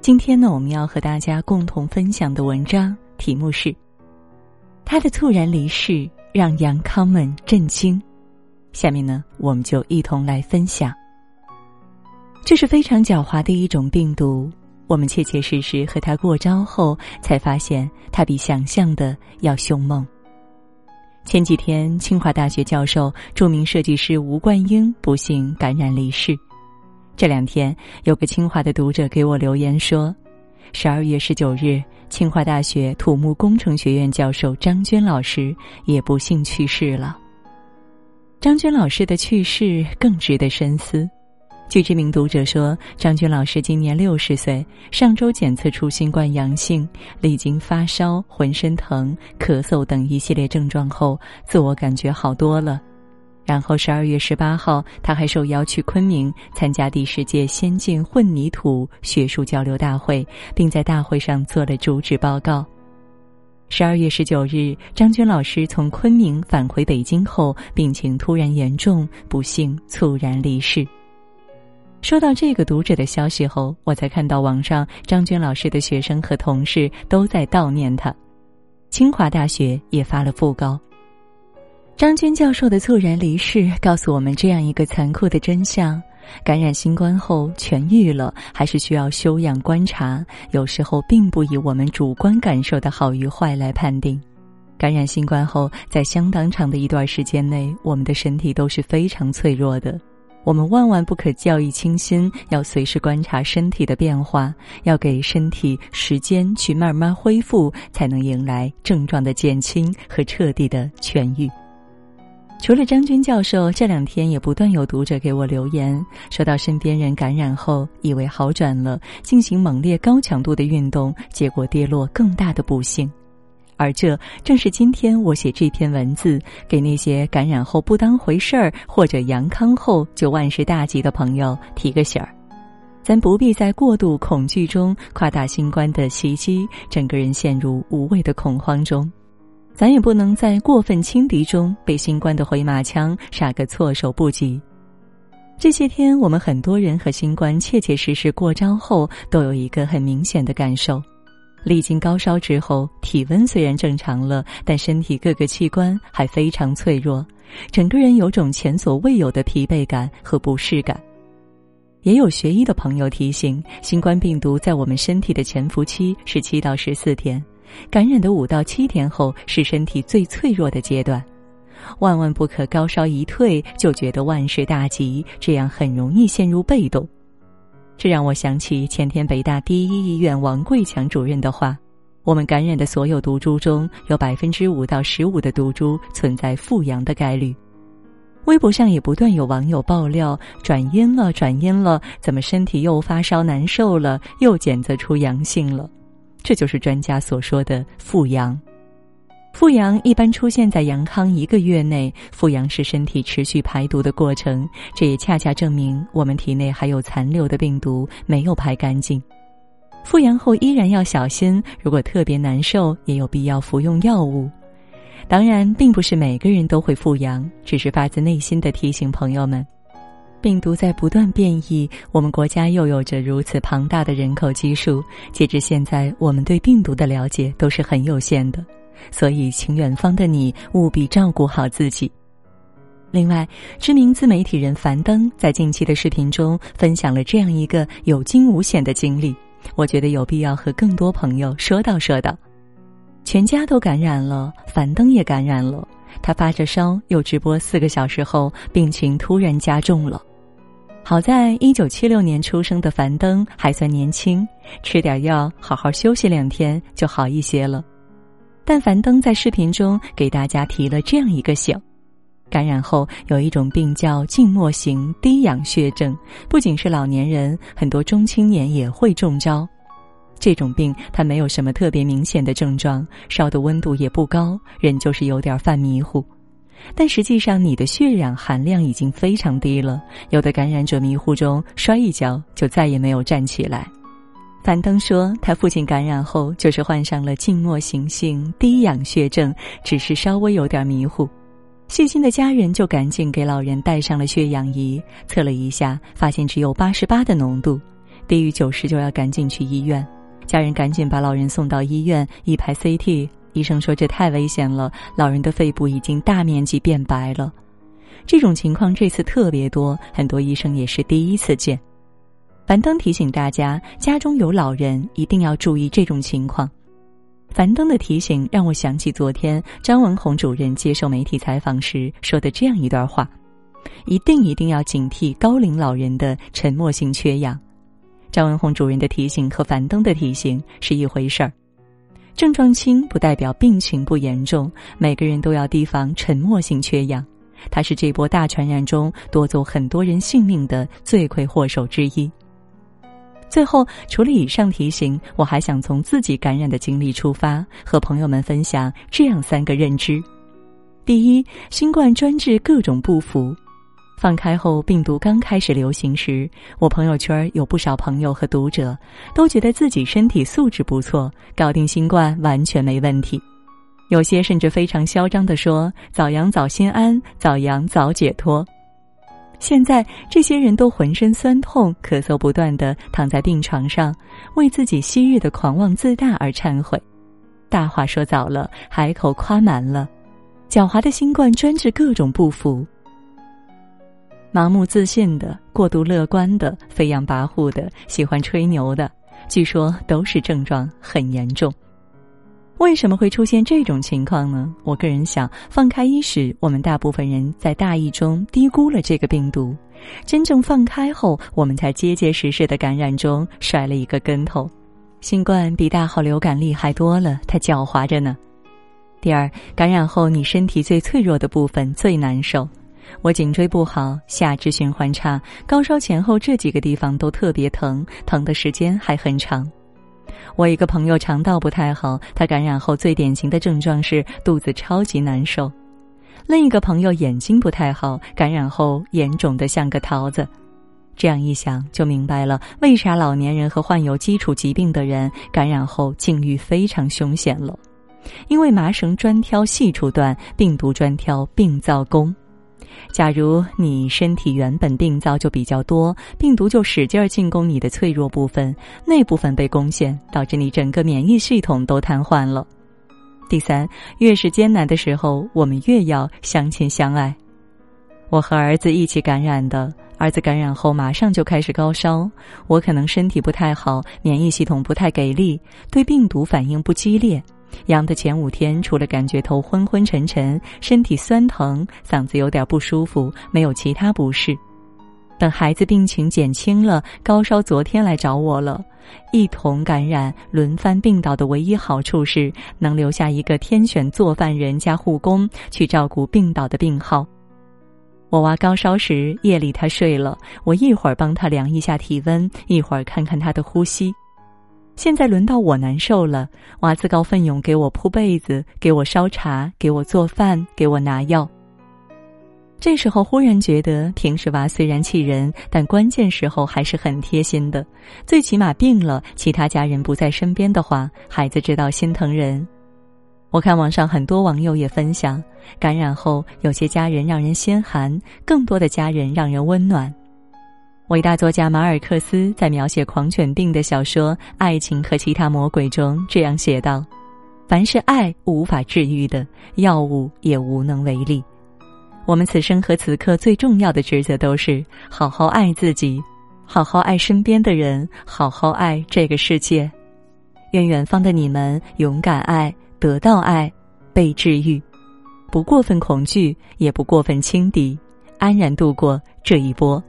今天呢，我们要和大家共同分享的文章题目是：他的猝然离世让杨康们震惊。下面呢，我们就一同来分享。这是非常狡猾的一种病毒，我们切切实实和他过招后，才发现他比想象的要凶猛。前几天，清华大学教授、著名设计师吴冠英不幸感染离世。这两天，有个清华的读者给我留言说，十二月十九日，清华大学土木工程学院教授张娟老师也不幸去世了。张娟老师的去世更值得深思。据知名读者说，张娟老师今年六十岁，上周检测出新冠阳性，历经发烧、浑身疼、咳嗽等一系列症状后，自我感觉好多了。然后十二月十八号，他还受邀去昆明参加第十届先进混凝土学术交流大会，并在大会上做了主旨报告。十二月十九日，张娟老师从昆明返回北京后，病情突然严重，不幸猝然离世。收到这个读者的消息后，我才看到网上张娟老师的学生和同事都在悼念他，清华大学也发了讣告。张军教授的猝然离世，告诉我们这样一个残酷的真相：感染新冠后痊愈了，还是需要休养观察，有时候并不以我们主观感受的好与坏来判定。感染新冠后，在相当长的一段时间内，我们的身体都是非常脆弱的。我们万万不可掉以轻心，要随时观察身体的变化，要给身体时间去慢慢恢复，才能迎来症状的减轻和彻底的痊愈。除了张军教授，这两天也不断有读者给我留言，说到身边人感染后以为好转了，进行猛烈高强度的运动，结果跌落更大的不幸。而这正是今天我写这篇文字给那些感染后不当回事儿或者阳康后就万事大吉的朋友提个醒儿：咱不必在过度恐惧中夸大新冠的袭击，整个人陷入无谓的恐慌中；咱也不能在过分轻敌中被新冠的回马枪杀个措手不及。这些天，我们很多人和新冠切切实实过招后，都有一个很明显的感受。历经高烧之后，体温虽然正常了，但身体各个器官还非常脆弱，整个人有种前所未有的疲惫感和不适感。也有学医的朋友提醒，新冠病毒在我们身体的潜伏期是七到十四天，感染的五到七天后是身体最脆弱的阶段，万万不可高烧一退就觉得万事大吉，这样很容易陷入被动。这让我想起前天北大第一医院王贵强主任的话：“我们感染的所有毒株中有百分之五到十五的毒株存在复阳的概率。”微博上也不断有网友爆料转阴了，转阴了，怎么身体又发烧难受了，又检测出阳性了？这就是专家所说的复阳。复阳一般出现在阳康一个月内，复阳是身体持续排毒的过程，这也恰恰证明我们体内还有残留的病毒没有排干净。复阳后依然要小心，如果特别难受，也有必要服用药物。当然，并不是每个人都会复阳，只是发自内心的提醒朋友们：病毒在不断变异，我们国家又有着如此庞大的人口基数，截至现在，我们对病毒的了解都是很有限的。所以，请远方的你务必照顾好自己。另外，知名自媒体人樊登在近期的视频中分享了这样一个有惊无险的经历，我觉得有必要和更多朋友说道说道。全家都感染了，樊登也感染了。他发着烧，又直播四个小时后，病情突然加重了。好在一九七六年出生的樊登还算年轻，吃点药，好好休息两天就好一些了。但樊登在视频中给大家提了这样一个醒：感染后有一种病叫静默型低氧血症，不仅是老年人，很多中青年也会中招。这种病它没有什么特别明显的症状，烧的温度也不高，人就是有点犯迷糊。但实际上你的血氧含量已经非常低了，有的感染者迷糊中摔一跤就再也没有站起来。樊登说，他父亲感染后就是患上了静默型性低氧血症，只是稍微有点迷糊。细心的家人就赶紧给老人带上了血氧仪，测了一下，发现只有八十八的浓度，低于九十就要赶紧去医院。家人赶紧把老人送到医院，一排 CT，医生说这太危险了，老人的肺部已经大面积变白了。这种情况这次特别多，很多医生也是第一次见。樊登提醒大家，家中有老人一定要注意这种情况。樊登的提醒让我想起昨天张文宏主任接受媒体采访时说的这样一段话：一定一定要警惕高龄老人的沉默性缺氧。张文宏主任的提醒和樊登的提醒是一回事儿，症状轻不代表病情不严重，每个人都要提防沉默性缺氧，它是这波大传染中夺走很多人性命的罪魁祸首之一。最后，除了以上提醒，我还想从自己感染的经历出发，和朋友们分享这样三个认知：第一，新冠专治各种不服。放开后，病毒刚开始流行时，我朋友圈有不少朋友和读者都觉得自己身体素质不错，搞定新冠完全没问题。有些甚至非常嚣张地说：“早阳早心安，早阳早解脱。”现在这些人都浑身酸痛、咳嗽不断的躺在病床上，为自己昔日的狂妄自大而忏悔。大话说早了，海口夸满了，狡猾的新冠专治各种不服。盲目自信的、过度乐观的、飞扬跋扈的、喜欢吹牛的，据说都是症状很严重。为什么会出现这种情况呢？我个人想，放开伊始，我们大部分人在大意中低估了这个病毒；真正放开后，我们才结结实实的感染中摔了一个跟头。新冠比大号流感厉害多了，它狡猾着呢。第二，感染后你身体最脆弱的部分最难受。我颈椎不好，下肢循环差，高烧前后这几个地方都特别疼，疼的时间还很长。我一个朋友肠道不太好，他感染后最典型的症状是肚子超级难受。另一个朋友眼睛不太好，感染后眼肿得像个桃子。这样一想就明白了，为啥老年人和患有基础疾病的人感染后境遇非常凶险了。因为麻绳专挑细处断，病毒专挑病灶攻。假如你身体原本病灶就比较多，病毒就使劲儿进攻你的脆弱部分，那部分被攻陷，导致你整个免疫系统都瘫痪了。第三，越是艰难的时候，我们越要相亲相爱。我和儿子一起感染的，儿子感染后马上就开始高烧，我可能身体不太好，免疫系统不太给力，对病毒反应不激烈。阳的前五天，除了感觉头昏昏沉沉、身体酸疼、嗓子有点不舒服，没有其他不适。等孩子病情减轻了，高烧昨天来找我了，一同感染，轮番病倒的唯一好处是能留下一个天选做饭人加护工去照顾病倒的病号。我娃高烧时，夜里他睡了，我一会儿帮他量一下体温，一会儿看看他的呼吸。现在轮到我难受了，娃自告奋勇给我铺被子，给我烧茶，给我做饭，给我拿药。这时候忽然觉得，平时娃虽然气人，但关键时候还是很贴心的。最起码病了，其他家人不在身边的话，孩子知道心疼人。我看网上很多网友也分享，感染后有些家人让人心寒，更多的家人让人温暖。伟大作家马尔克斯在描写狂犬病的小说《爱情和其他魔鬼》中这样写道：“凡是爱无法治愈的，药物也无能为力。我们此生和此刻最重要的职责都是好好爱自己，好好爱身边的人，好好爱这个世界。愿远方的你们勇敢爱，得到爱，被治愈，不过分恐惧，也不过分轻敌，安然度过这一波。”